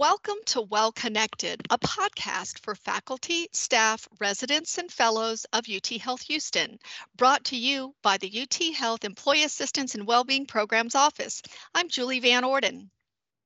Welcome to Well Connected, a podcast for faculty, staff, residents, and fellows of UT Health Houston, brought to you by the UT Health Employee Assistance and Wellbeing Programs Office. I'm Julie Van Orden.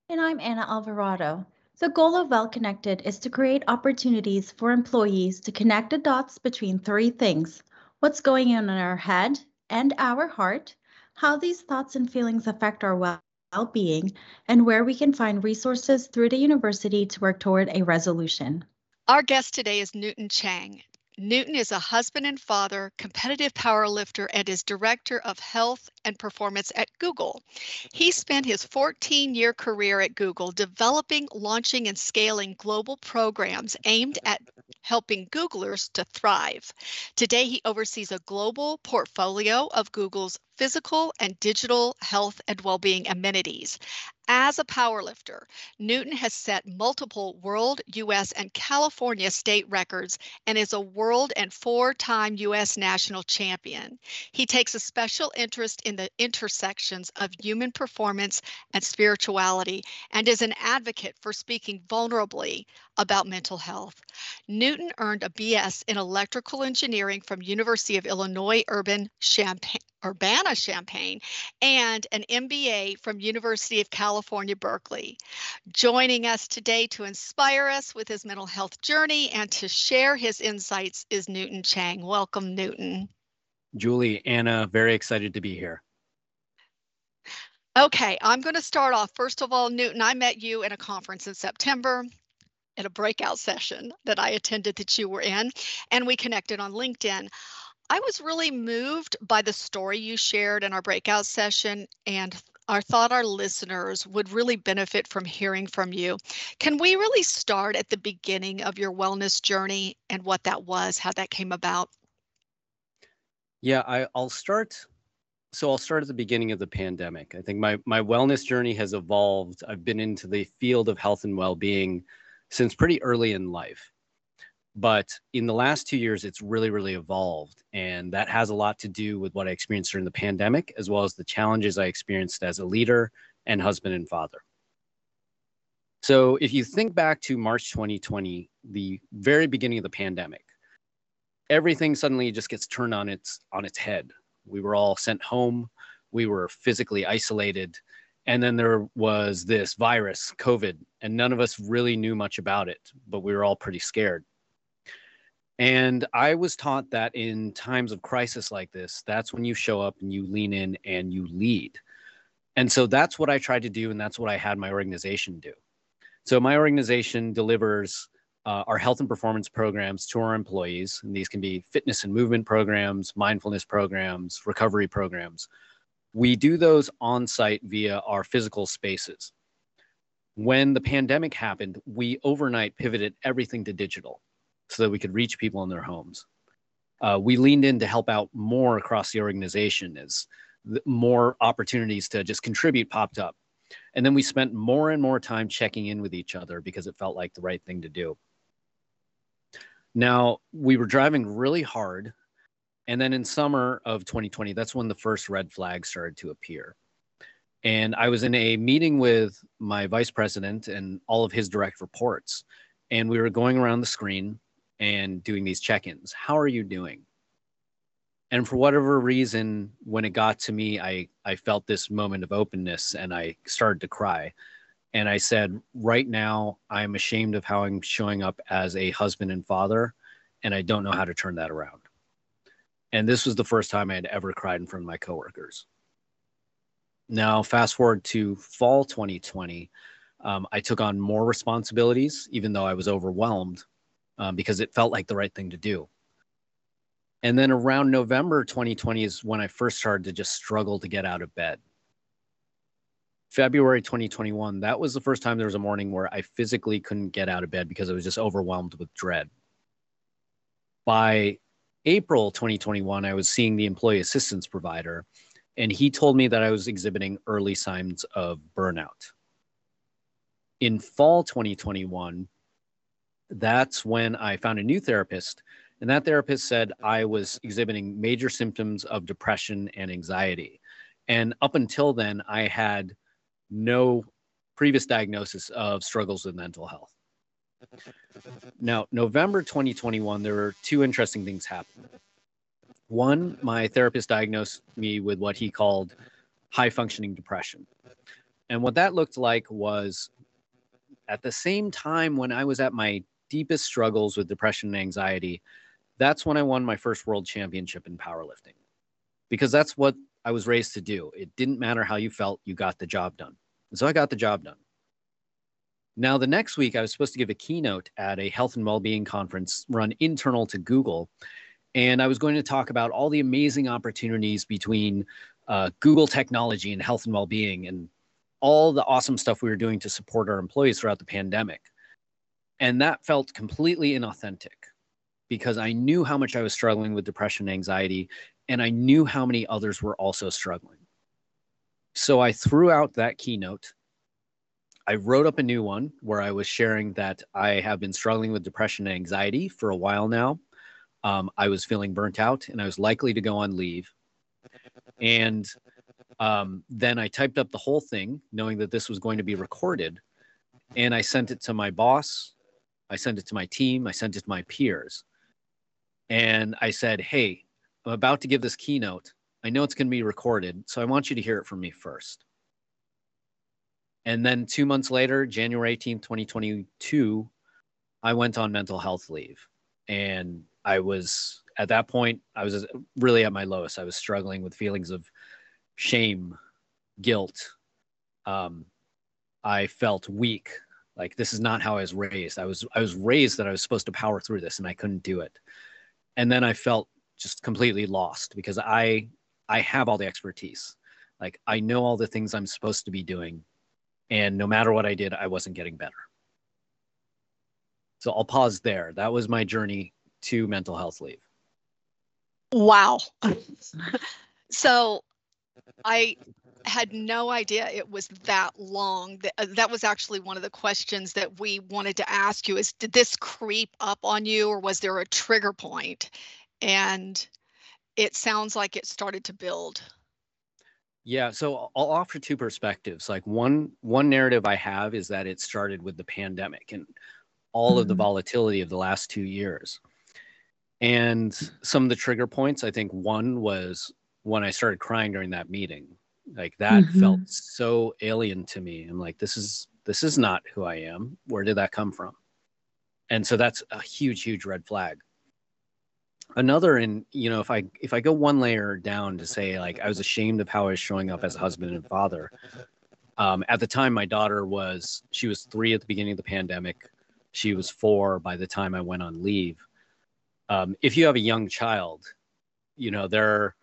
And I'm Anna Alvarado. The goal of Well Connected is to create opportunities for employees to connect the dots between three things what's going on in our head and our heart, how these thoughts and feelings affect our well well-being and where we can find resources through the university to work toward a resolution. Our guest today is Newton Cheng. Newton is a husband and father, competitive powerlifter, and is director of health and performance at Google. He spent his 14 year career at Google developing, launching, and scaling global programs aimed at helping Googlers to thrive. Today, he oversees a global portfolio of Google's physical and digital health and well-being amenities. As a powerlifter, Newton has set multiple world, US, and California state records and is a world and four-time US national champion. He takes a special interest in the intersections of human performance and spirituality and is an advocate for speaking vulnerably about mental health. Newton earned a BS in electrical engineering from University of Illinois Urban Champaign Urbana-Champaign and an MBA from University of California, Berkeley. Joining us today to inspire us with his mental health journey and to share his insights is Newton Cheng. Welcome, Newton. Julie, Anna, very excited to be here. Okay, I'm going to start off. First of all, Newton, I met you at a conference in September at a breakout session that I attended that you were in, and we connected on LinkedIn. I was really moved by the story you shared in our breakout session and I thought our listeners would really benefit from hearing from you. Can we really start at the beginning of your wellness journey and what that was, how that came about? Yeah, I, will start. So I'll start at the beginning of the pandemic. I think my my wellness journey has evolved. I've been into the field of health and well-being since pretty early in life. But in the last two years, it's really, really evolved. And that has a lot to do with what I experienced during the pandemic, as well as the challenges I experienced as a leader and husband and father. So if you think back to March 2020, the very beginning of the pandemic, everything suddenly just gets turned on its on its head. We were all sent home, we were physically isolated, and then there was this virus, COVID, and none of us really knew much about it, but we were all pretty scared. And I was taught that in times of crisis like this, that's when you show up and you lean in and you lead. And so that's what I tried to do. And that's what I had my organization do. So my organization delivers uh, our health and performance programs to our employees. And these can be fitness and movement programs, mindfulness programs, recovery programs. We do those on site via our physical spaces. When the pandemic happened, we overnight pivoted everything to digital so that we could reach people in their homes. Uh, we leaned in to help out more across the organization as more opportunities to just contribute popped up. And then we spent more and more time checking in with each other because it felt like the right thing to do. Now, we were driving really hard. And then in summer of 2020, that's when the first red flag started to appear. And I was in a meeting with my vice president and all of his direct reports. And we were going around the screen and doing these check-ins. How are you doing? And for whatever reason, when it got to me, I I felt this moment of openness and I started to cry. And I said, right now, I'm ashamed of how I'm showing up as a husband and father, and I don't know how to turn that around. And this was the first time I had ever cried in front of my coworkers. Now, fast forward to fall 2020, um, I took on more responsibilities, even though I was overwhelmed um, because it felt like the right thing to do. And then around November 2020 is when I first started to just struggle to get out of bed. February 2021, that was the first time there was a morning where I physically couldn't get out of bed because I was just overwhelmed with dread. By April 2021, I was seeing the employee assistance provider, and he told me that I was exhibiting early signs of burnout. In fall 2021, that's when I found a new therapist. And that therapist said I was exhibiting major symptoms of depression and anxiety. And up until then, I had no previous diagnosis of struggles with mental health. Now, November 2021, there were two interesting things happening. One, my therapist diagnosed me with what he called high functioning depression. And what that looked like was at the same time when I was at my deepest struggles with depression and anxiety, that's when I won my first world championship in powerlifting. Because that's what I was raised to do. It didn't matter how you felt, you got the job done. And so I got the job done. Now, the next week, I was supposed to give a keynote at a health and well-being conference run internal to Google. And I was going to talk about all the amazing opportunities between uh, Google technology and health and well-being and all the awesome stuff we were doing to support our employees throughout the pandemic. And that felt completely inauthentic because I knew how much I was struggling with depression and anxiety, and I knew how many others were also struggling. So I threw out that keynote. I wrote up a new one where I was sharing that I have been struggling with depression and anxiety for a while now. Um, I was feeling burnt out and I was likely to go on leave. And um, then I typed up the whole thing, knowing that this was going to be recorded. And I sent it to my boss. I sent it to my team. I sent it to my peers. And I said, Hey, I'm about to give this keynote. I know it's going to be recorded, so I want you to hear it from me first. And then two months later, January 18th, 2022, I went on mental health leave. And I was at that point, I was really at my lowest. I was struggling with feelings of shame, guilt. Um, I felt weak. Like this is not how I was raised. I was I was raised that I was supposed to power through this, and I couldn't do it. And then I felt just completely lost because I I have all the expertise. Like I know all the things I'm supposed to be doing, and no matter what I did, I wasn't getting better. So I'll pause there. That was my journey to mental health leave. Wow. so I had no idea it was that long. Uh, that was actually one of the questions that we wanted to ask you is did this creep up on you or was there a trigger point? And it sounds like it started to build. Yeah, so I'll offer two perspectives. Like one one narrative I have is that it started with the pandemic and all mm-hmm. of the mm-hmm. volatility of the last 2 years. And some of the trigger points, I think one was when I started crying during that meeting. Like that mm-hmm. felt so alien to me. I'm like, this is this is not who I am. Where did that come from? And so that's a huge, huge red flag. Another, and you know, if I if I go one layer down to say like I was ashamed of how I was showing up as a husband and father. Um, at the time, my daughter was she was three at the beginning of the pandemic. She was four by the time I went on leave. Um, if you have a young child, you know they're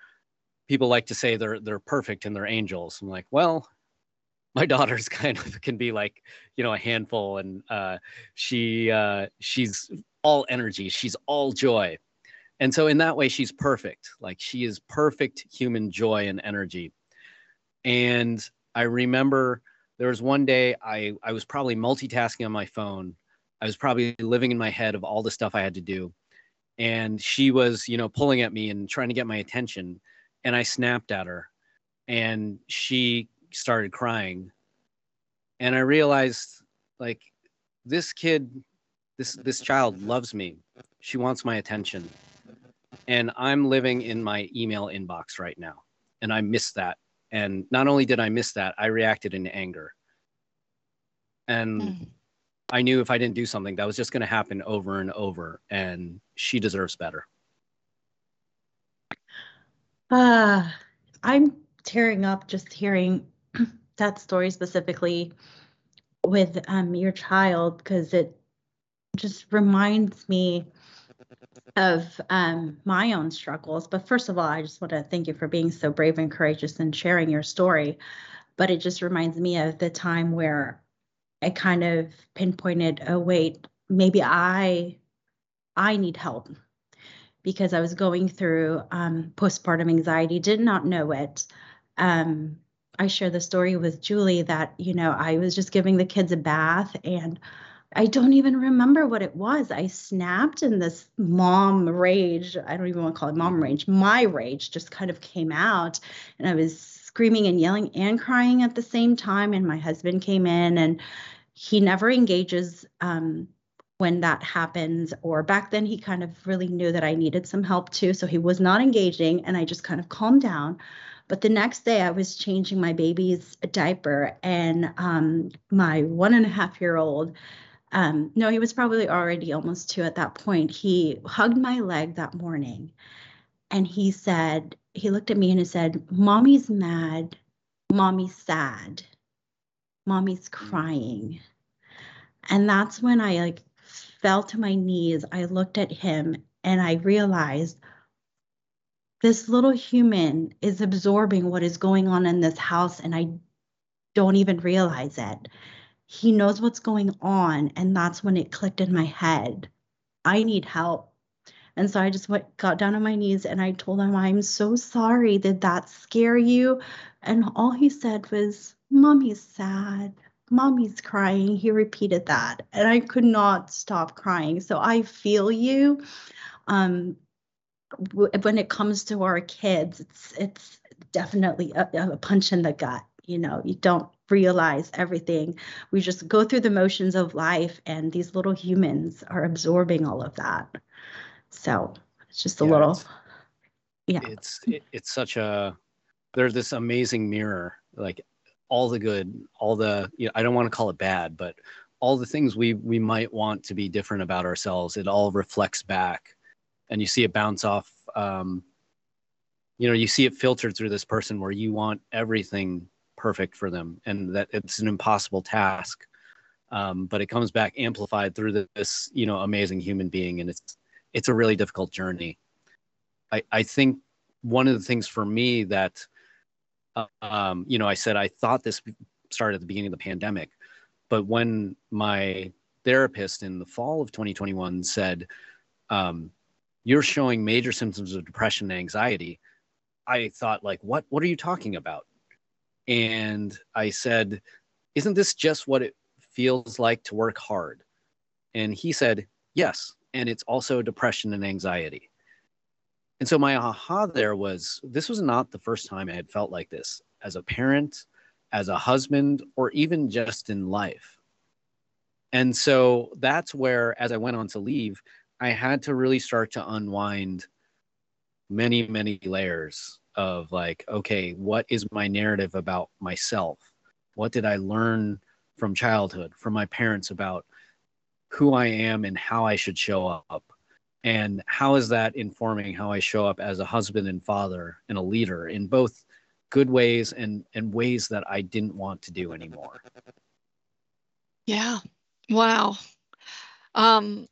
people like to say they're they're perfect and they're angels. I'm like, well, my daughter's kind of can be like, you know, a handful, and uh, she uh, she's all energy, she's all joy, and so in that way, she's perfect. Like she is perfect human joy and energy. And I remember there was one day I I was probably multitasking on my phone. I was probably living in my head of all the stuff I had to do. And she was, you know, pulling at me and trying to get my attention and I snapped at her and she started crying. And I realized like this kid this this child loves me. She wants my attention. And I'm living in my email inbox right now. And I missed that. And not only did I miss that, I reacted in anger. And mm. I knew if I didn't do something, that was just going to happen over and over. And she deserves better. Uh, I'm tearing up just hearing that story specifically with um, your child because it just reminds me of um, my own struggles. But first of all, I just want to thank you for being so brave and courageous and sharing your story. But it just reminds me of the time where I kind of pinpointed, oh wait, maybe I I need help because I was going through um, postpartum anxiety, did not know it. Um, I share the story with Julie that, you know, I was just giving the kids a bath and I don't even remember what it was. I snapped in this mom rage, I don't even want to call it mom rage, my rage just kind of came out and I was screaming and yelling and crying at the same time. And my husband came in and he never engages um, when that happens. Or back then, he kind of really knew that I needed some help too. So he was not engaging. And I just kind of calmed down. But the next day, I was changing my baby's diaper, and um, my one and a half year old um, no, he was probably already almost two at that point. He hugged my leg that morning and he said, he looked at me and he said, Mommy's mad. Mommy's sad. Mommy's mm. crying. And that's when I like fell to my knees. I looked at him and I realized this little human is absorbing what is going on in this house and I don't even realize it. He knows what's going on. And that's when it clicked in my head. I need help. And so I just went, got down on my knees and I told him, I'm so sorry. Did that scare you? And all he said was, Mommy's sad. Mommy's crying. He repeated that. And I could not stop crying. So I feel you. Um, when it comes to our kids, it's it's definitely a, a punch in the gut. You know, you don't realize everything. We just go through the motions of life, and these little humans are absorbing all of that. So it's just a yeah, little, it's, yeah. It's it, it's such a there's this amazing mirror, like all the good, all the you know, I don't want to call it bad, but all the things we we might want to be different about ourselves, it all reflects back, and you see it bounce off. Um, you know, you see it filtered through this person where you want everything perfect for them, and that it's an impossible task. Um, but it comes back amplified through this, you know, amazing human being, and it's it's a really difficult journey. I, I think one of the things for me that, um, you know, I said I thought this started at the beginning of the pandemic, but when my therapist in the fall of 2021 said, um, "You're showing major symptoms of depression and anxiety," I thought, like, what? What are you talking about? And I said, "Isn't this just what it feels like to work hard?" And he said, "Yes." and it's also depression and anxiety. And so my aha there was this was not the first time I had felt like this as a parent, as a husband, or even just in life. And so that's where, as I went on to leave, I had to really start to unwind many, many layers of like, okay, what is my narrative about myself? What did I learn from childhood, from my parents about who I am and how I should show up. And how is that informing how I show up as a husband and father and a leader in both good ways and, and ways that I didn't want to do anymore? Yeah. Wow. Um,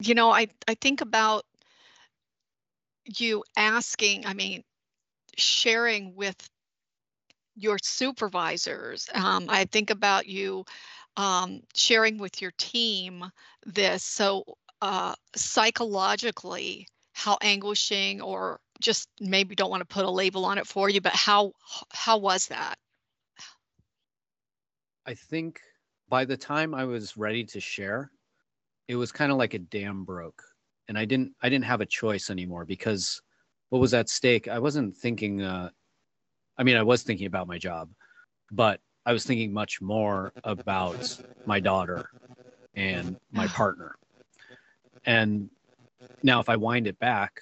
you know, I, I think about you asking, I mean, sharing with your supervisors. Um, I think about you um, sharing with your team this. So uh, psychologically, how anguishing or just maybe don't want to put a label on it for you, but how how was that? I think by the time I was ready to share, it was kind of like a dam broke, and I didn't I didn't have a choice anymore because what was at stake? I wasn't thinking. Uh, I mean, I was thinking about my job, but I was thinking much more about my daughter and my partner. And now, if I wind it back,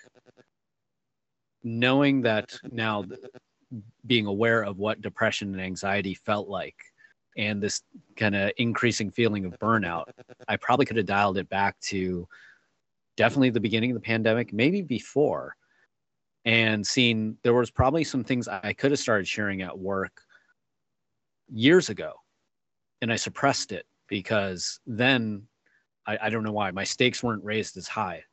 knowing that now being aware of what depression and anxiety felt like and this kind of increasing feeling of burnout, I probably could have dialed it back to definitely the beginning of the pandemic, maybe before, and seen there was probably some things I could have started sharing at work years ago and I suppressed it because then I, I don't know why my stakes weren't raised as high.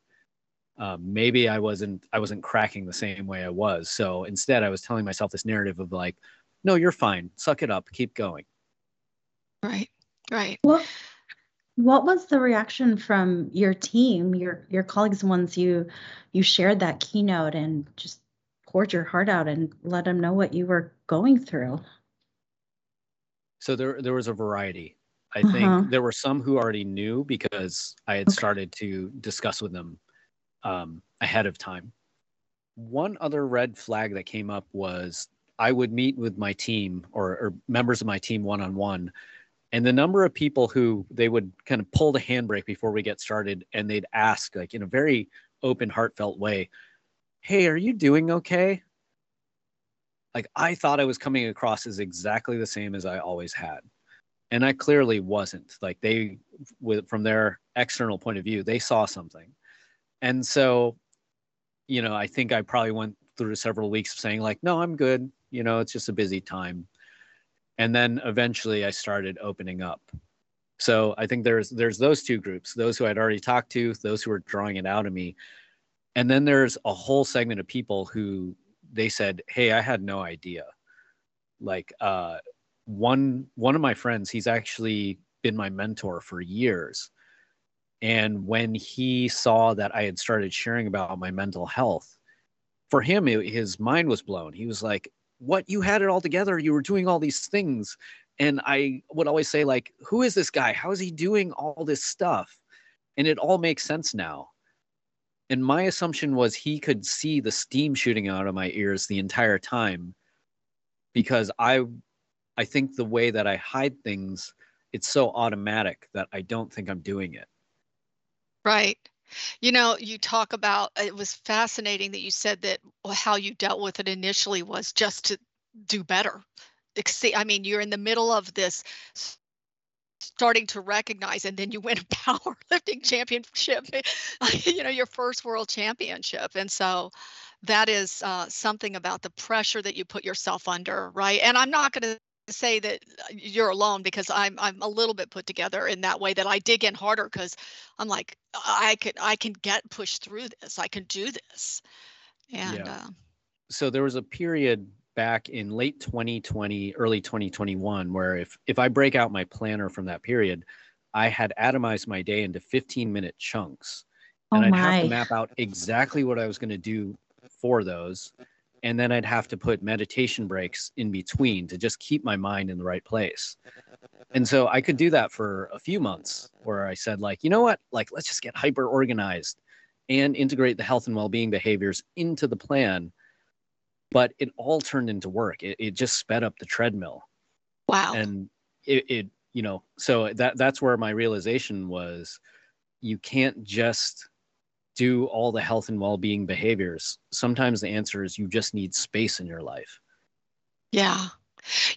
Um, maybe I wasn't I wasn't cracking the same way I was. So instead, I was telling myself this narrative of like, no, you're fine. Suck it up. Keep going. Right. Right. What What was the reaction from your team, your your colleagues, once you you shared that keynote and just poured your heart out and let them know what you were going through? So there there was a variety. I uh-huh. think there were some who already knew because I had okay. started to discuss with them um, ahead of time. One other red flag that came up was I would meet with my team or, or members of my team one on one. And the number of people who they would kind of pull the handbrake before we get started and they'd ask, like in a very open, heartfelt way, Hey, are you doing okay? Like I thought I was coming across as exactly the same as I always had. And I clearly wasn't. Like they, with, from their external point of view, they saw something. And so, you know, I think I probably went through several weeks of saying, like, no, I'm good you know it's just a busy time and then eventually i started opening up so i think there's there's those two groups those who i'd already talked to those who were drawing it out of me and then there's a whole segment of people who they said hey i had no idea like uh one one of my friends he's actually been my mentor for years. And when he saw that i had started sharing about my mental health for him it, his mind was blown. He was like what? You had it all together. You were doing all these things. And i would always say like who is this guy? How is he doing all this stuff? And it all makes sense now. And my assumption was he could see the steam shooting out of my ears the entire time because i i think the way that i hide things it's so automatic that i don't think i'm doing it. Right. You know, you talk about it was fascinating that you said that how you dealt with it initially was just to do better. I mean, you're in the middle of this starting to recognize and then you win a powerlifting championship you know your first world championship. And so that is uh, something about the pressure that you put yourself under right? And i'm not going to say that uh, you're alone because I'm I'm a little bit put together in that way that I dig in harder because I'm like I can I can get pushed through this. I can do this. And yeah. uh, so there was a period back in late 2020 early 2021 where if if I break out my planner from that period I had atomized my day into 15 minute chunks. And oh I'd have to map out exactly what I was going to do for those and then I'd have to put meditation breaks in between to just keep my mind in the right place. And so I could do that for a few months where I said like, you know what? Like let's just get hyper organized and integrate the health and well-being behaviors into the plan. But it all turned into work. It, it just sped up the treadmill. Wow. And it, it, you know, so that that's where my realization was you can't just do all the health and well-being behaviors sometimes the answer is you just need space in your life. Yeah.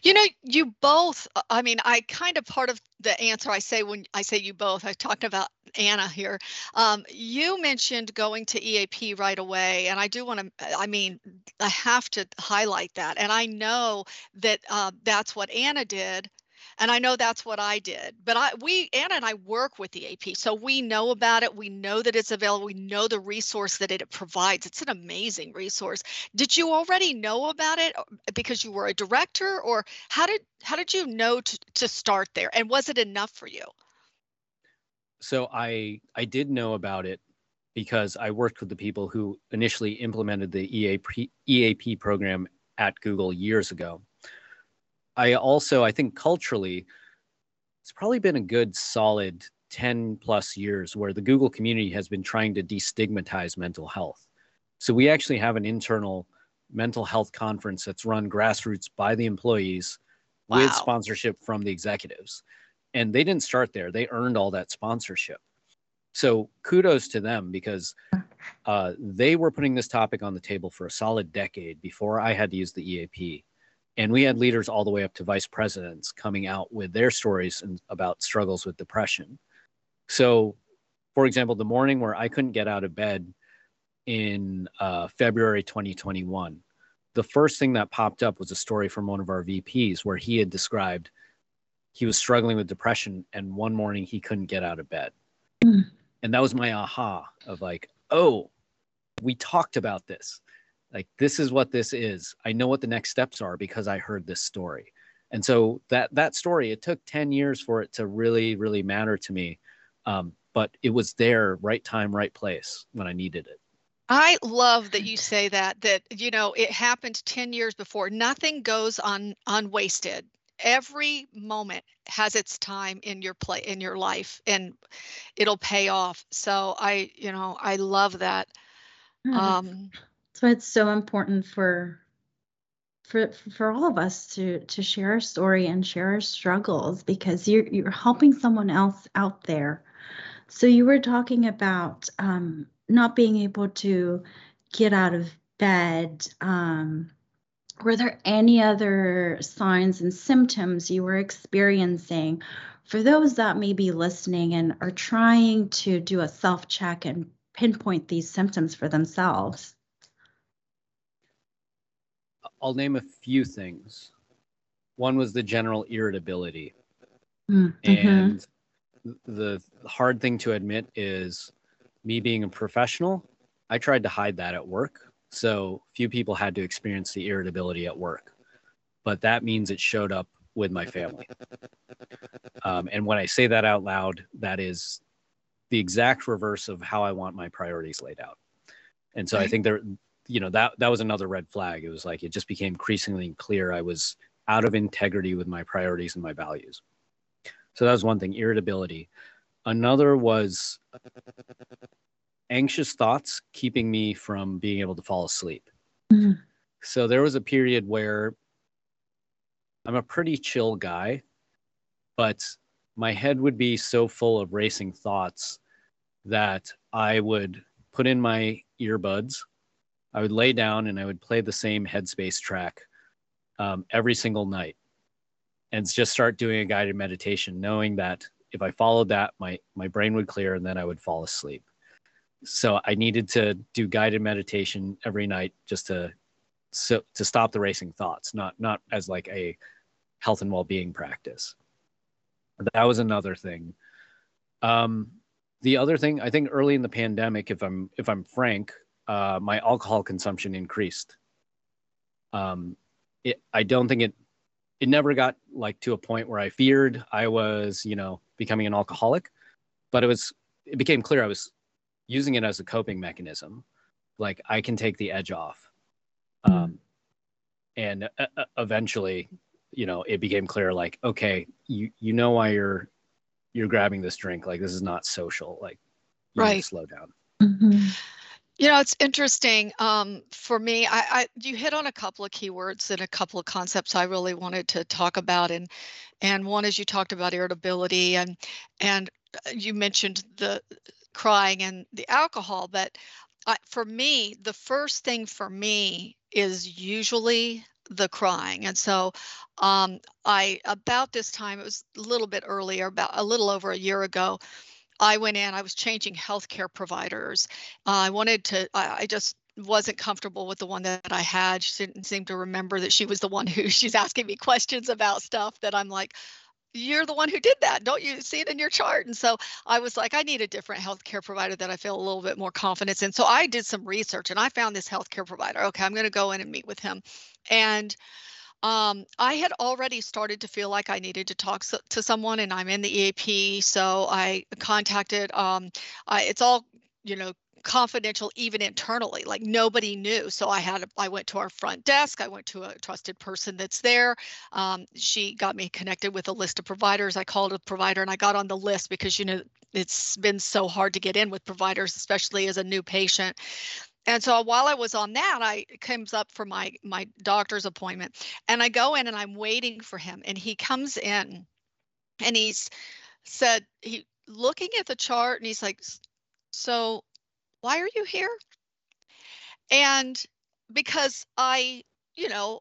You know you both uh, i mean i kind of part of the answer i say when i say you both i talked about anna here. Um, you mentioned going to eap right away and i do want to i mean i have to highlight that. And i know that uh, that's what anna did and I know that's what I did. But I we Anna and I work with the EAP. So we know about it. We know that it's available. We know the resource that it provides. It's an amazing resource. Did you already know about it uh, because you were a director or how did how did you know to, to start there? And was it enough for you? So I I did know about it because I worked with the people who initially implemented the EAP EAP program at Google years ago. I also I think culturally, it's probably been a good solid 10 plus years where the Google community has been trying to destigmatize mental health. So we actually have an internal mental health conference that's run grassroots by the employees wow. with sponsorship from the executives. And they didn't start there, they earned all that sponsorship. So kudos to them because uh, they were putting this topic on the table for a solid decade before I had to use the EAP and we had leaders all the way up to vice presidents coming out with their stories and about struggles with depression. So for example the morning where i couldn't get out of bed in uh, february 2021 the first thing that popped up was a story from one of our vps where he had described he was struggling with depression and one morning he couldn't get out of bed. Mm. and that was my aha of like oh we talked about this like this is what this is i know what the next steps are because i heard this story and so that that story it took 10 years for it to really really matter to me um, but it was there right time right place when i needed it I love that you say that that you know it happened 10 years before. Nothing goes on unwasted. Every moment has its time in your play in your life and it'll pay off. So I, you know, I love that. Um so it's so important for for for all of us to to share our story and share our struggles because you're you're helping someone else out there. So you were talking about um, not being able to get out of bed. Um, were there any other signs and symptoms you were experiencing for those that may be listening and are trying to do a self check and pinpoint these symptoms for themselves? I'll name a few things. One was the general irritability. Mm-hmm. And the hard thing to admit is me being a professional, I tried to hide that at work. So few people had to experience the irritability at work. But that means it showed up with my family. Um, and when I say that out loud, that is the exact reverse of how I want my priorities laid out. And so. I think there, you know, that that was another red flag. It was like it just became increasingly clear I was out of integrity with my priorities and my values. So that was one thing, irritability. Another was anxious thoughts keeping me from being able to fall asleep. Mm-hmm. So there was a period where I'm a pretty chill guy, but my head would be so full of racing thoughts that I would put in my earbuds, I would lay down and I would play the same headspace track um, every single night and just start doing a guided meditation, knowing that if I followed that, my, my brain would clear and then I would fall asleep. So I needed to do guided meditation every night just to so to stop the racing thoughts, not not as like a health and well-being practice. That was another thing. Um, the other thing, I think, early in the pandemic, if I'm if I'm frank, uh, my alcohol consumption increased. Um, it, I don't think it it never got like to a point where I feared I was, you know, becoming an alcoholic, but it was it became clear I was using it as a coping mechanism. Like I can take the edge off. Um, and uh, uh, eventually, you know, it became clear like, okay, you you know why you're you're grabbing this drink. Like this is not social. Like right. slow down. Mm-hmm. You know, it's interesting. Um, for me, I, I you hit on a couple of keywords and a couple of concepts I really wanted to talk about, and and one is you talked about irritability, and and uh, you mentioned the crying and the alcohol, but I, for me, the first thing for me is usually the crying. And so um, I, about this time, it was a little bit earlier, about a little over a year ago, I went in, I was changing healthcare providers. Uh, I wanted to, I, I just wasn't comfortable with the one that I had. She didn't seem to remember that she was the one who she's asking me questions about stuff that I'm like, you're the one who did that. Don't you see it in your chart? And so I was like, I need a different healthcare provider that I feel a little bit more confidence in. So I did some research and I found this healthcare provider. Okay, I'm going to go in and meet with him. And um, I had already started to feel like I needed to talk so, to someone, and I'm in the EAP. So I contacted, um, I, it's all, you know, confidential even internally like nobody knew so i had i went to our front desk i went to a trusted person that's there um, she got me connected with a list of providers i called a provider and i got on the list because you know it's been so hard to get in with providers especially as a new patient and so while i was on that i comes up for my my doctor's appointment and i go in and i'm waiting for him and he comes in and he's said he looking at the chart and he's like so why are you here? And because I, you know,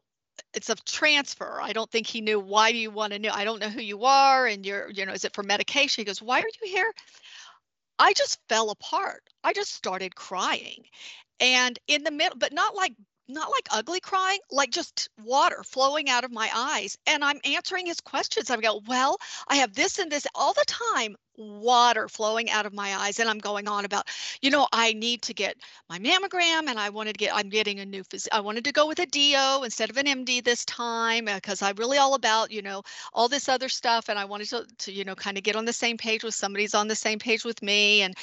it's a transfer. I don't think he knew why do you want to know. I don't know who you are and you're, you know, is it for medication? He goes, Why are you here? I just fell apart. I just started crying. And in the middle, but not like not like ugly crying, like just water flowing out of my eyes. And I'm answering his questions. I go, Well, I have this and this all the time water flowing out of my eyes and i'm going on about you know i need to get my mammogram and i wanted to get i'm getting a new phys- i wanted to go with a do instead of an md this time because uh, i'm really all about you know all this other stuff and i wanted to, to you know kind of get on the same page with somebody's on the same page with me and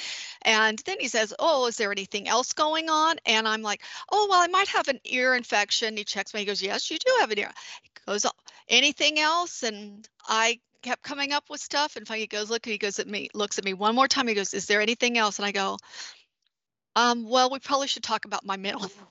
and then he says oh is there anything else going on? And i'm like oh well i might have an ear infection. He checks me he goes yes you do have an ear. He goes anything else? And i kept coming up with stuff and finally he goes look he goes at me looks at me one more time he goes is there anything else? And i go um well we probably should talk about my mental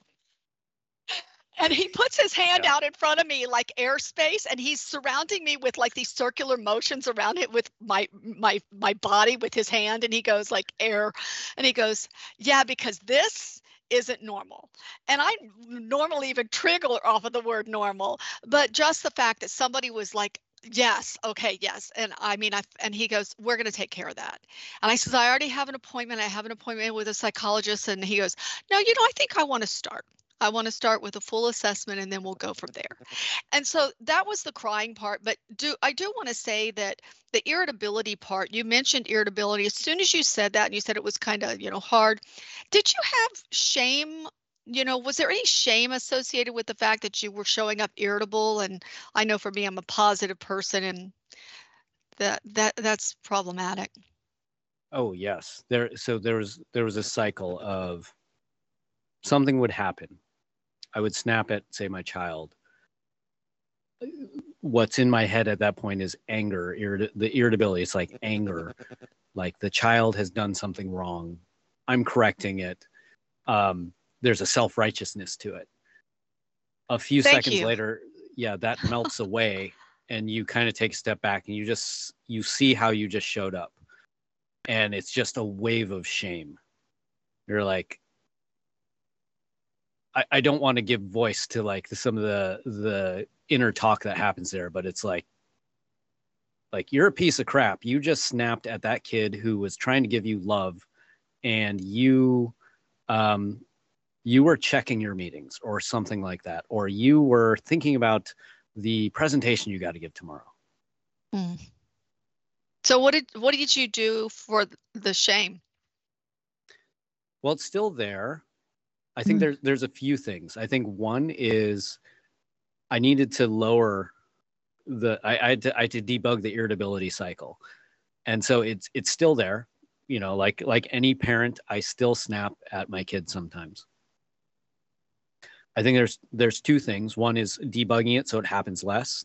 and he puts his hand yeah. out in front of me like airspace and he's surrounding me with like these circular motions around it with my my my body with his hand and he goes like air and he goes yeah because this isn't normal. And i normally even trigger off of the word normal but just the fact that somebody was like yes okay yes and i mean i and he goes we're going to take care of that and i says i already have an appointment i have an appointment with a psychologist and he goes no you know i think i want to start I want to start with a full assessment and then we'll go from there. And so that was the crying part. But do I do want to say that the irritability part, you mentioned irritability. As soon as you said that and you said it was kind of, you know, hard, did you have shame? You know, was there any shame associated with the fact that you were showing up irritable? And I know for me, I'm a positive person and that that that's problematic. Oh yes. There so there was there was a cycle of something would happen I would snap at, say, my child. What's in my head at that point is anger, irrit- the irritability. It's like anger, like the child has done something wrong. I'm correcting it. Um, there's a self righteousness to it. A few Thank seconds you. later, yeah, that melts away, and you kind of take a step back and you just you see how you just showed up, and it's just a wave of shame. You're like, I, I don't want to give voice to like some of the the inner talk that happens there, but it's like like you're a piece of crap. You just snapped at that kid who was trying to give you love and you um you were checking your meetings or something like that or you were thinking about the presentation you got to give tomorrow. Mm. So what did what did you do for the shame? Well, it's still there. I think mm. there's there's a few things. I think one is I needed to lower the I, I had to I had to debug the irritability cycle, and so it's it's still there. You know, like like any parent, I still snap at my kids sometimes. I think there's there's two things. One is debugging it so it happens less.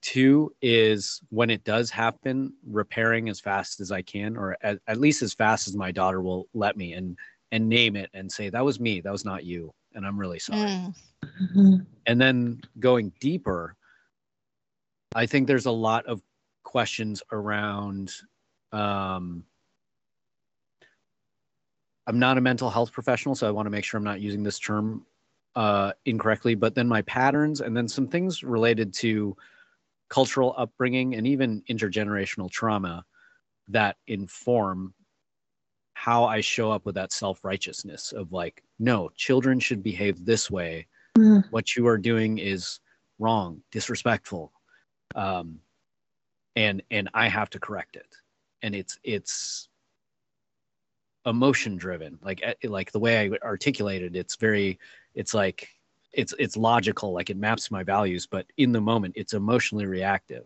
Two is when it does happen, repairing as fast as I can, or at, at least as fast as my daughter will let me. And and name it and say that was me that was not you and i'm really sorry mm. mm-hmm. and then going deeper i think there's a lot of questions around um, i'm not a mental health professional so i want to make sure i'm not using this term uh, incorrectly but then my patterns and then some things related to cultural upbringing and even intergenerational trauma that inform how I show up with that self righteousness of like, no, children should behave this way. Mm. What you are doing is wrong, disrespectful, um, and and I have to correct it. And it's it's emotion driven, like eh, like the way I articulated. It's very, it's like it's it's logical, like it maps my values, but in the moment, it's emotionally reactive.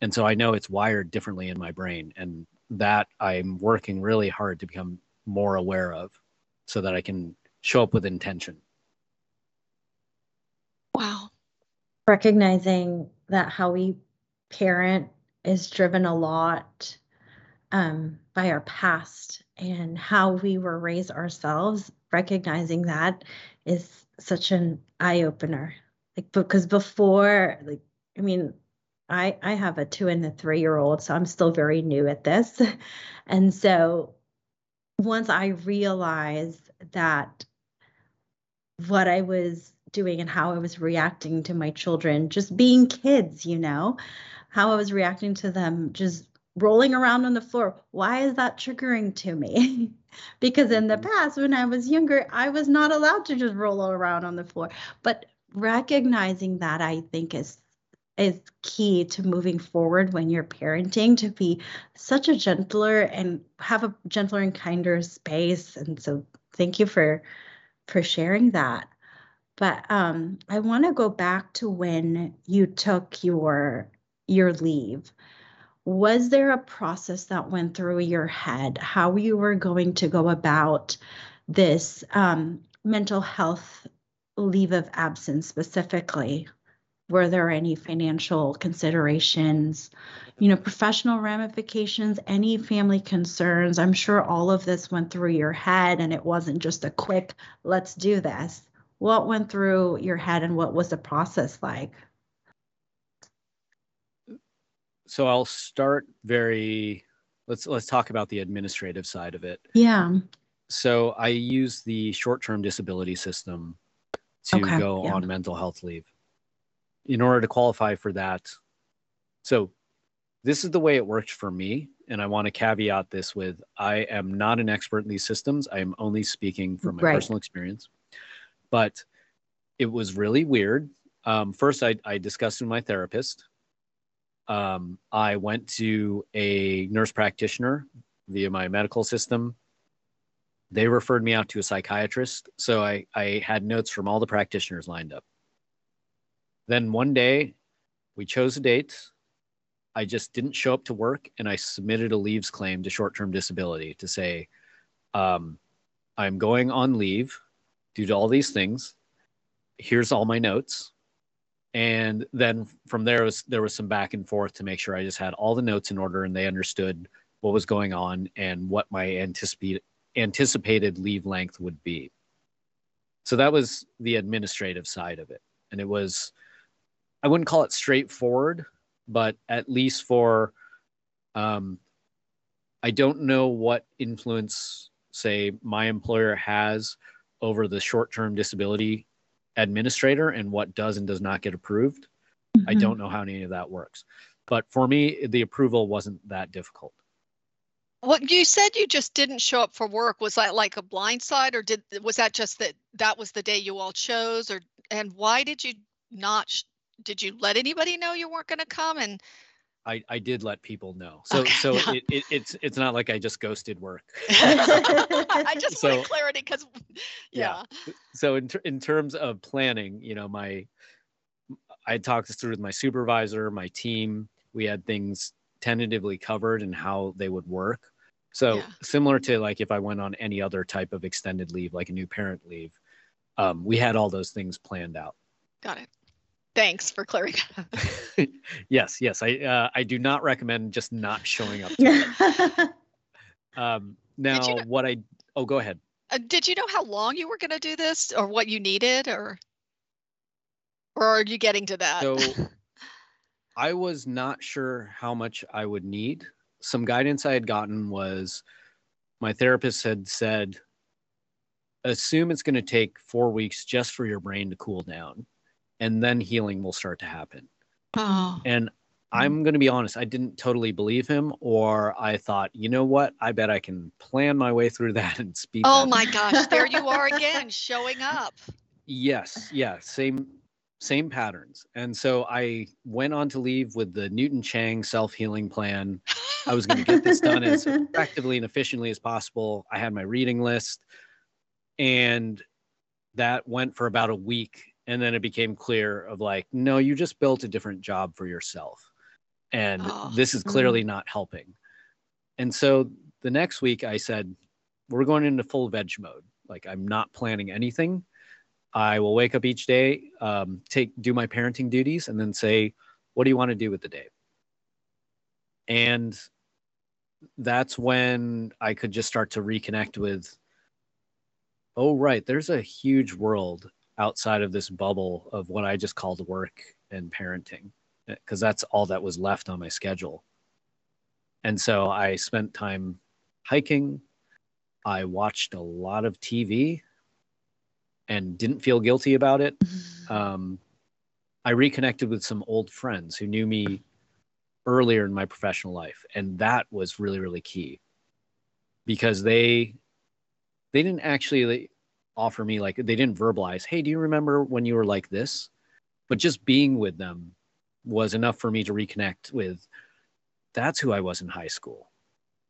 And so I know it's wired differently in my brain, and that I'm working really hard to become more aware of so that I can show up with intention. Wow. Recognizing that how we parent is driven a lot um, by our past and how we were raised ourselves, recognizing that is such an eye opener. Like, because before, like, I mean, I I have a two and a three year old, so I'm still very new at this. And so once I realized that what I was doing and how I was reacting to my children, just being kids, you know, how I was reacting to them, just rolling around on the floor. Why is that triggering to me? because in the mm-hmm. past, when I was younger, I was not allowed to just roll around on the floor. But recognizing that, I think, is is key to moving forward when you're parenting to be such a gentler and have a gentler and kinder space and so thank you for for sharing that but um i want to go back to when you took your your leave was there a process that went through your head how you were going to go about this um, mental health leave of absence specifically? Were there any financial considerations you know professional ramifications any family concerns? I'm sure all of this went through your head and it wasn't just a quick let's do this. What went through your head and what was the process like? So I'll start very let's let's talk about the administrative side of it. Yeah. So I use the short-term disability system to Okay, go yeah. on mental health leave. In order to qualify for that, so this is the way it worked for me, and I want to caveat this with I am not an expert in these systems. I am only speaking from my Right. personal experience. But it was really weird. Um, first, I, I discussed with my therapist. Um, I went to a nurse practitioner via my medical system. They referred me out to a psychiatrist. So I, I had notes from all the practitioners lined up. Then one day, we chose a date. I just didn't show up to work and I submitted a leaves claim to short term disability to say, um, I'm going on leave due to all these things. Here's all my notes. And then from there was there was some back and forth to make sure I just had all the notes in order and they understood what was going on and what my anticipate anticipated leave length would be. So that was the administrative side of it. And it was I wouldn't call it straightforward, but at least for um, I don't know what influence, say, my employer has over the short-term disability administrator and what does and does not get approved. I Mhm. don't know how any of that works. But for me, the approval wasn't that difficult. What you said you just didn't show up for work. Was that like a blindside or did was that just that that was the day you all chose or and why did you not sh- did you let anybody know you weren't going to come and I, I did let people know. So Okay, so yeah. it, it, it's it's not like I just ghosted work. I just So- wanted clarity cuz yeah. Yeah. so in, ter- in terms of planning you know my i talked this through with my supervisor my team we had things tentatively covered and how they would work so Yeah. similar to like if i went on any other type of extended leave like a new parent leave um, we had all those things planned out Got it. Thanks for clarity. yes yes i uh, i do not recommend just not showing up to um, now you know- what i oh go ahead Uh, did you know how long you were going to do this or what you needed or or are you getting to that? So I was not sure how much I would need. Some guidance I had gotten was my therapist had said, assume it's going to take four weeks just for your brain to cool down, and then healing will start to happen. oh. And I'm mm. going to be honest, I didn't totally believe him, or I thought, you know what? I bet I can plan my way through that and speak. Oh that my gosh, there you are again, showing up. Yes, yeah, same same patterns. And so I went on to leave with the Newton Cheng self-healing plan. I was going to get this done as effectively and efficiently as possible. I had my reading list and that went for about a week and then it became clear of like no, you just built a different job for yourself. And Oh. this is clearly not helping. And so the next week I said we're going into full veg mode. Like I'm not planning anything. I will wake up each day, um, take do my parenting duties, and then say, "What do you want to do with the day?" And that's when I could just start to reconnect with, "Oh, right, there's a huge world outside of this bubble of what I just called work and parenting, because that's all that was left on my schedule." And so I spent time hiking. I watched a lot of TV and didn't feel guilty about it. Um, I reconnected with some old friends who knew me earlier in my professional life, and that was really, really key because they they didn't actually offer me like they didn't verbalize, "Hey, do you remember when you were like this?" But just being with them was enough for me to reconnect with. That's who I was in high school,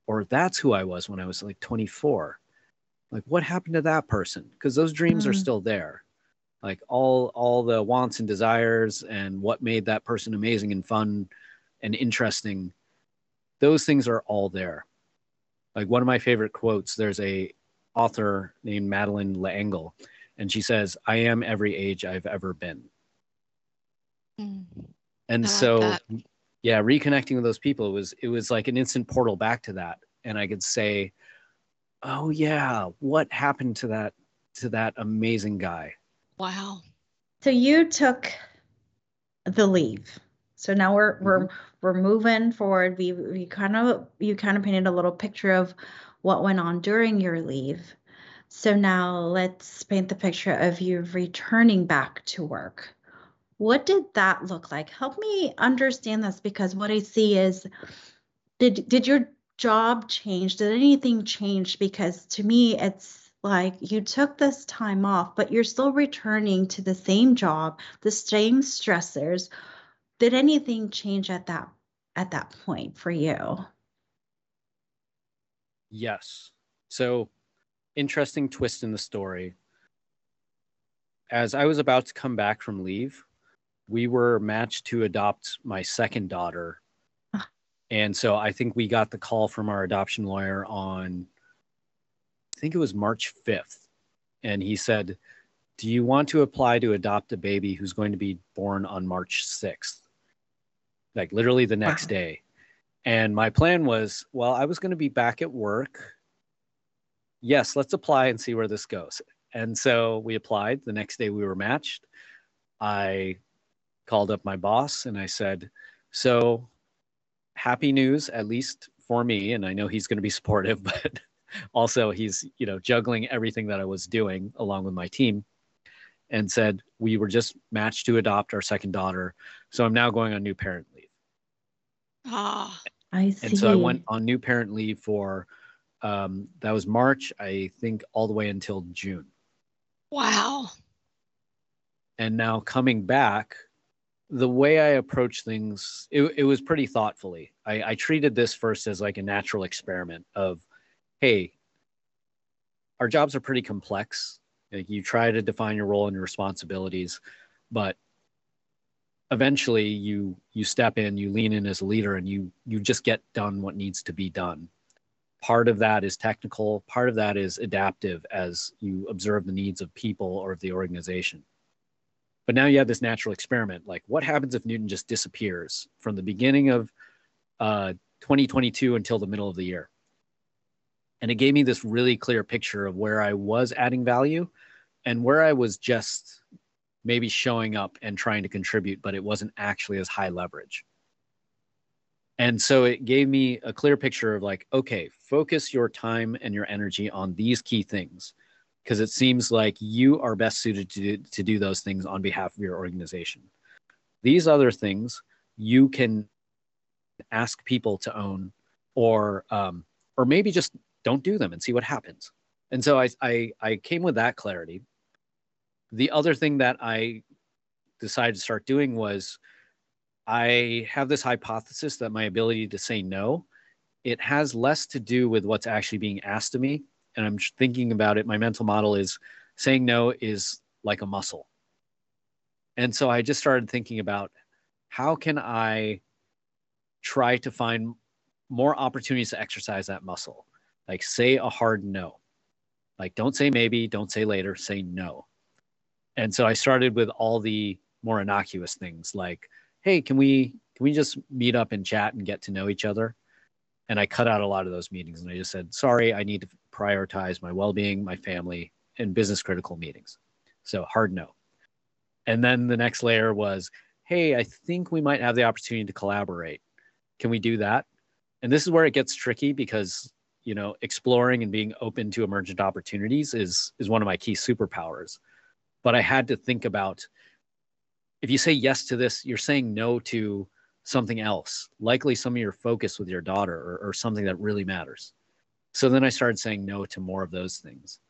or that's who I was when I was like 24 like what happened to that person because those dreams are Mm. still there like all all the wants and desires and what made that person amazing and fun and interesting those things are all there like one of my favorite quotes there's a author named Madeleine L'Engle and she says i am every age i've ever been Mm. and I so that. yeah reconnecting with those people it was it was like an instant portal back to that and i could say oh yeah what happened to that to that amazing guy Wow. So you took the leave. So now we're we're Mm-hmm. we're moving forward. We we kind of you kind of painted a little picture of what went on during your leave. So now let's paint the picture of you returning back to work. What did that look like? Help me understand this because what I see is did did your job change? Did anything change? Because to me it's like you took this time off, but you're still returning to the same job, the same stressors. Did anything change at that at that point for you? Yes. So, interesting twist in the story. As I was about to come back from leave, we were matched to adopt my second daughter. Ah. And so I think we got the call from our adoption lawyer on, I think it was March 5th. And he said, Do you want to apply to adopt a baby who's going to be born on March 6th? Like literally the next Wow. day. And my plan was, well, I was going to be back at work. Yes, let's apply and see where this goes. And so we applied. The next day we were matched. I called up my boss and I said, So happy news, at least for me. And I know he's going to be supportive, but also he's, you know, juggling everything that I was doing along with my team and said, We were just matched to adopt our second daughter. So I'm now going on new parent leave. Ah, I see. And so I went on new parent leave for um, that was March, I think, all the way until June. wow. And now coming back, the way I approach things, it, it was pretty thoughtfully. I, I treated this first as like a natural experiment of, hey, our jobs are pretty complex. Like you try to define your role and your responsibilities, but eventually you you step in, you lean in as a leader, and you you just get done what needs to be done. Part of that is technical. Part of that is adaptive as you observe the needs of people or of the organization. But now you have this natural experiment. Like, what happens if Newton just disappears from the beginning of uh, 2022 until the middle of the year? And it gave me this really clear picture of where I was adding value and where I was just maybe showing up and trying to contribute, but it wasn't actually as high leverage. And so it gave me a clear picture of like, okay, focus your time and your energy on these key things because it seems like you are best suited to do, to do those things on behalf of your organization. These other things you can ask people to own, or um, or maybe just don't do them and see what happens. And so I, I I came with that clarity. The other thing that I decided to start doing was I have this hypothesis that my ability to say no, it has less to do with what's actually being asked of me and I'm thinking about it, my mental model is saying no is like a muscle. And so I just started thinking about how can I try to find more opportunities to exercise that muscle? Like say a hard no. Like don't say maybe, don't say later, say no. And so I started with all the more innocuous things like, hey, can we can we just meet up and chat and get to know each other? And I cut out a lot of those meetings and I just said, sorry, I need to prioritize my well-being, my family, and business critical meetings. So hard no. And then the next layer was, hey, I think we might have the opportunity to collaborate. Can we do that? And this is where it gets tricky because you know exploring and being open to emergent opportunities is is one of my key superpowers. But I had to think about if you say yes to this, you're saying no to something else, likely some of your focus with your daughter or, or something that really matters. So then I started saying no to more of those things.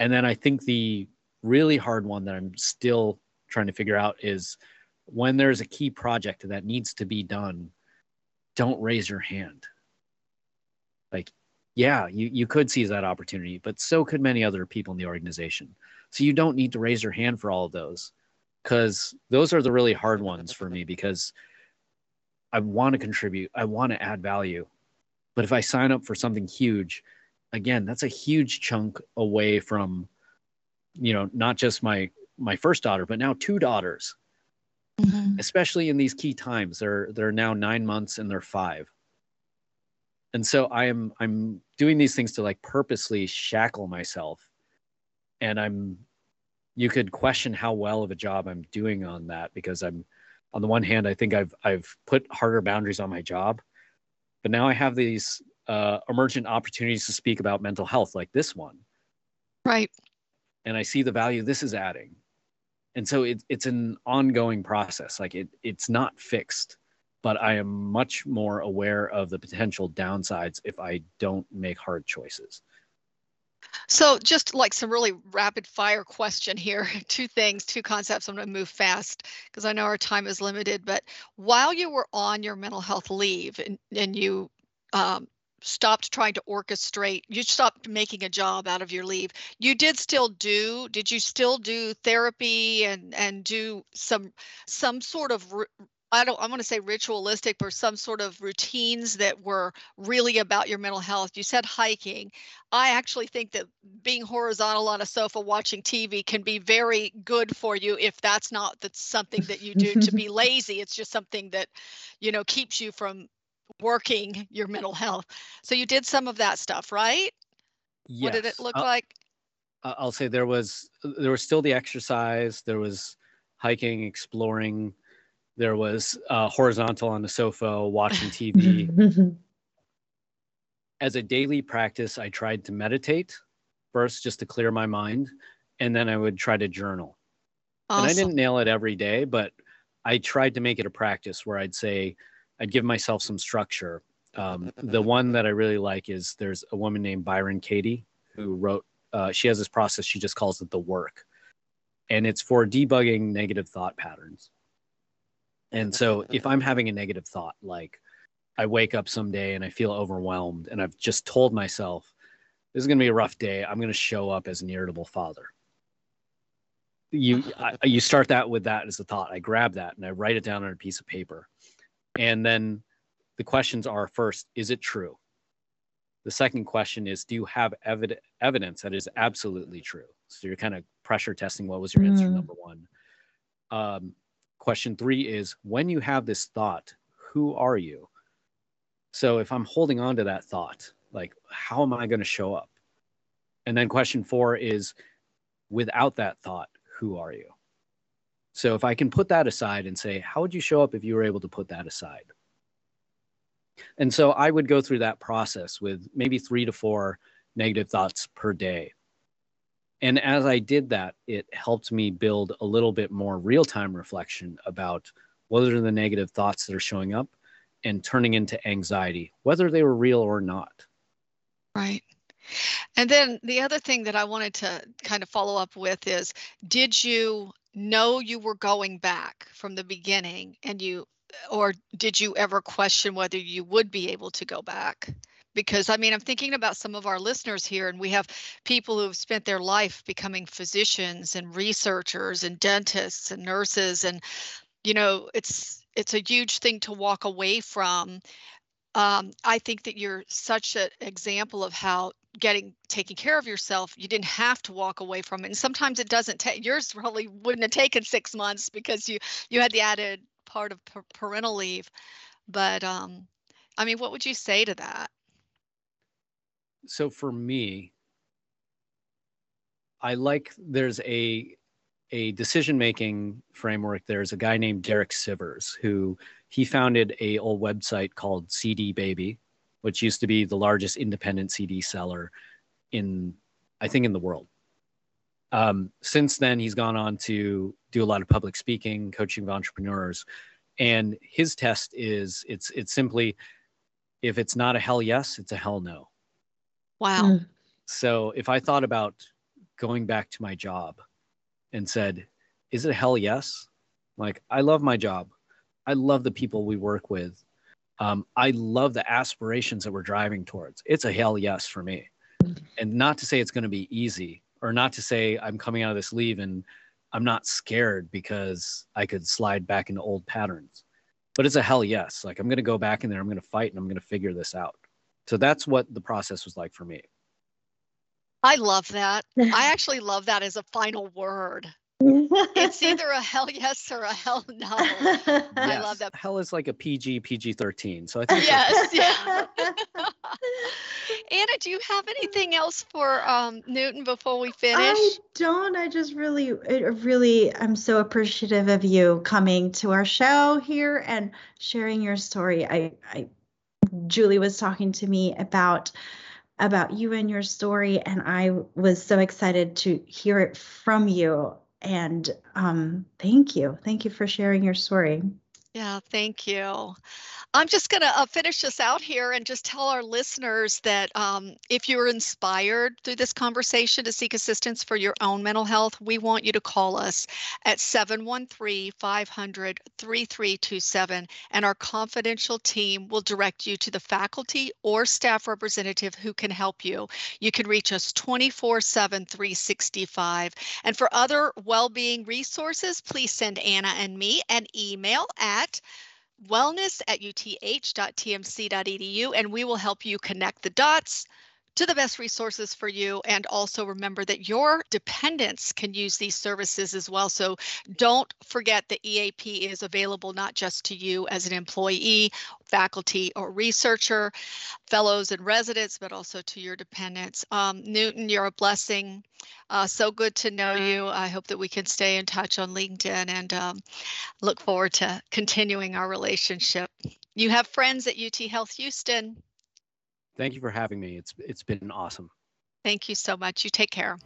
And then I think the really hard one that I'm still trying to figure out is when there's a key project that needs to be done, don't raise your hand. Like, yeah, you, you could seize that opportunity, but so could many other people in the organization. So you don't need to raise your hand for all of those because those are the really hard ones for me because I want to contribute, I want to add value. But if I sign up for something huge, again, that's a huge chunk away from, you know, not just my my first daughter, but now two daughters, Mhm. especially in these key times. They're they're now nine months and they're five. And so I am I'm doing these things to like purposely shackle myself. And I'm you could question how well of a job I'm doing on that because I'm on the one hand I think I've I've put harder boundaries on my job, but now I have these uh, emergent opportunities to speak about mental health like this one. Right. And I see the value this is adding. And so it, it's an ongoing process. Like it, it's not fixed, but I am much more aware of the potential downsides if I don't make hard choices. So just like some really rapid fire question here, two things, two concepts. I'm going to move fast because I know our time is limited. But while you were on your mental health leave and, and you um, stopped trying to orchestrate, you stopped making a job out of your leave, you did still do, did you still do therapy and, and do some, some sort of I don't I want to say ritualistic or some sort of routines that were really about your mental health. You said hiking. I actually think that being horizontal on a sofa watching TV can be very good for you if that's not that's something that you do to be lazy. It's just something that, you know, keeps you from working your mental health. So you did some of that stuff, right? Yes. What did it look like? I'll say there was there was still the exercise, there was hiking, exploring, there was uh, horizontal on the sofa watching TV. As a daily practice, I tried to meditate first just to clear my mind, and then I would try to journal. Awesome. And I didn't nail it every day, but I tried to make it a practice where I'd say, I'd give myself some structure. Um, the one that I really like is there's a woman named Byron Katie who wrote, uh, she has this process, she just calls it the work. And it's for debugging negative thought patterns. And so if I'm having a negative thought, like I wake up someday and I feel overwhelmed and I've just told myself, this is going to be a rough day. I'm going to show up as an irritable father. You, I, you start that with that as a thought. I grab that and I write it down on a piece of paper. And then the questions are first, is it true? The second question is, do you have evid- evidence that is absolutely true? So you're kind of pressure testing what was your mm. answer, number one. Um, Question three is when you have this thought, who are you? So if I'm holding on to that thought, like how am I going to show up? And then question four is without that thought, who are you? So if I can put that aside and say, how would you show up if you were able to put that aside? And so I would go through that process with maybe three to four negative thoughts per day and as I did that, it helped me build a little bit more real time reflection about what are the negative thoughts that are showing up and turning into anxiety, whether they were real or not. Right. And then the other thing that I wanted to kind of follow up with is did you know you were going back from the beginning and you or did you ever question whether you would be able to go back? Because I mean, I'm thinking about some of our listeners here, and we have people who have spent their life becoming physicians and researchers and dentists and nurses, and you know, it's it's a huge thing to walk away from. Um, I think that you're such an example of how getting taking care of yourself you didn't have to walk away from it and sometimes it doesn't take yours probably wouldn't have taken six months because you you had the added part of parental leave but um i mean what would you say to that so for me, I like there's a a decision making framework. There's a guy named Derek Sivers who he founded a old website called CD Baby, which used to be the largest independent CD seller in I think in the world. Um, since then, he's gone on to do a lot of public speaking, coaching of entrepreneurs, and his test is it's it's simply if it's not a hell yes, it's a hell no. Wow. Mm. So if I thought about going back to my job and said, is it a hell yes? Like, I love my job. I love the people we work with. Um, I love the aspirations that we're driving towards. It's a hell yes for me. And not to say it's going to be easy or not to say I'm coming out of this leave and I'm not scared because I could slide back into old patterns. But it's a hell yes. Like I'm going to go back in there, I'm going to fight and I'm going to figure this out. So that's what the process was like for me. I love that. I actually love that as a final word. it's either a hell yes or a hell no. I love that. Hell is like a PG, PG 13. So I think. Yes, yeah. Anna, do you have anything else for um, Newton before we finish? I don't. I just really, it really, I'm so appreciative of you coming to our show here and sharing your story. I, I, Julie was talking to me about about you and your story, and I was so excited to hear it from you. And um, thank you, thank you for sharing your story. Yeah, thank you. I'm just going to uh, finish this out here and just tell our listeners that um, if you're inspired through this conversation to seek assistance for your own mental health, we want you to call us at 713 500 3327, and our confidential team will direct you to the faculty or staff representative who can help you. You can reach us 24 7 365. And for other well being resources, please send Anna and me an email at wellness at uth.tmc.edu, and we will help you connect the dots to the best resources for you. And also remember that your dependents can use these services as well. So don't forget the EAP is available not just to you as an employee, faculty, or researcher, fellows and residents, but also to your dependents. Um, Newton, you're a blessing. Uh, so good to know you. I hope that we can stay in touch on LinkedIn and um, look forward to continuing our relationship. You have friends at UT Health Houston. Thank you for having me. It's it's been awesome. Thank you so much. You take care.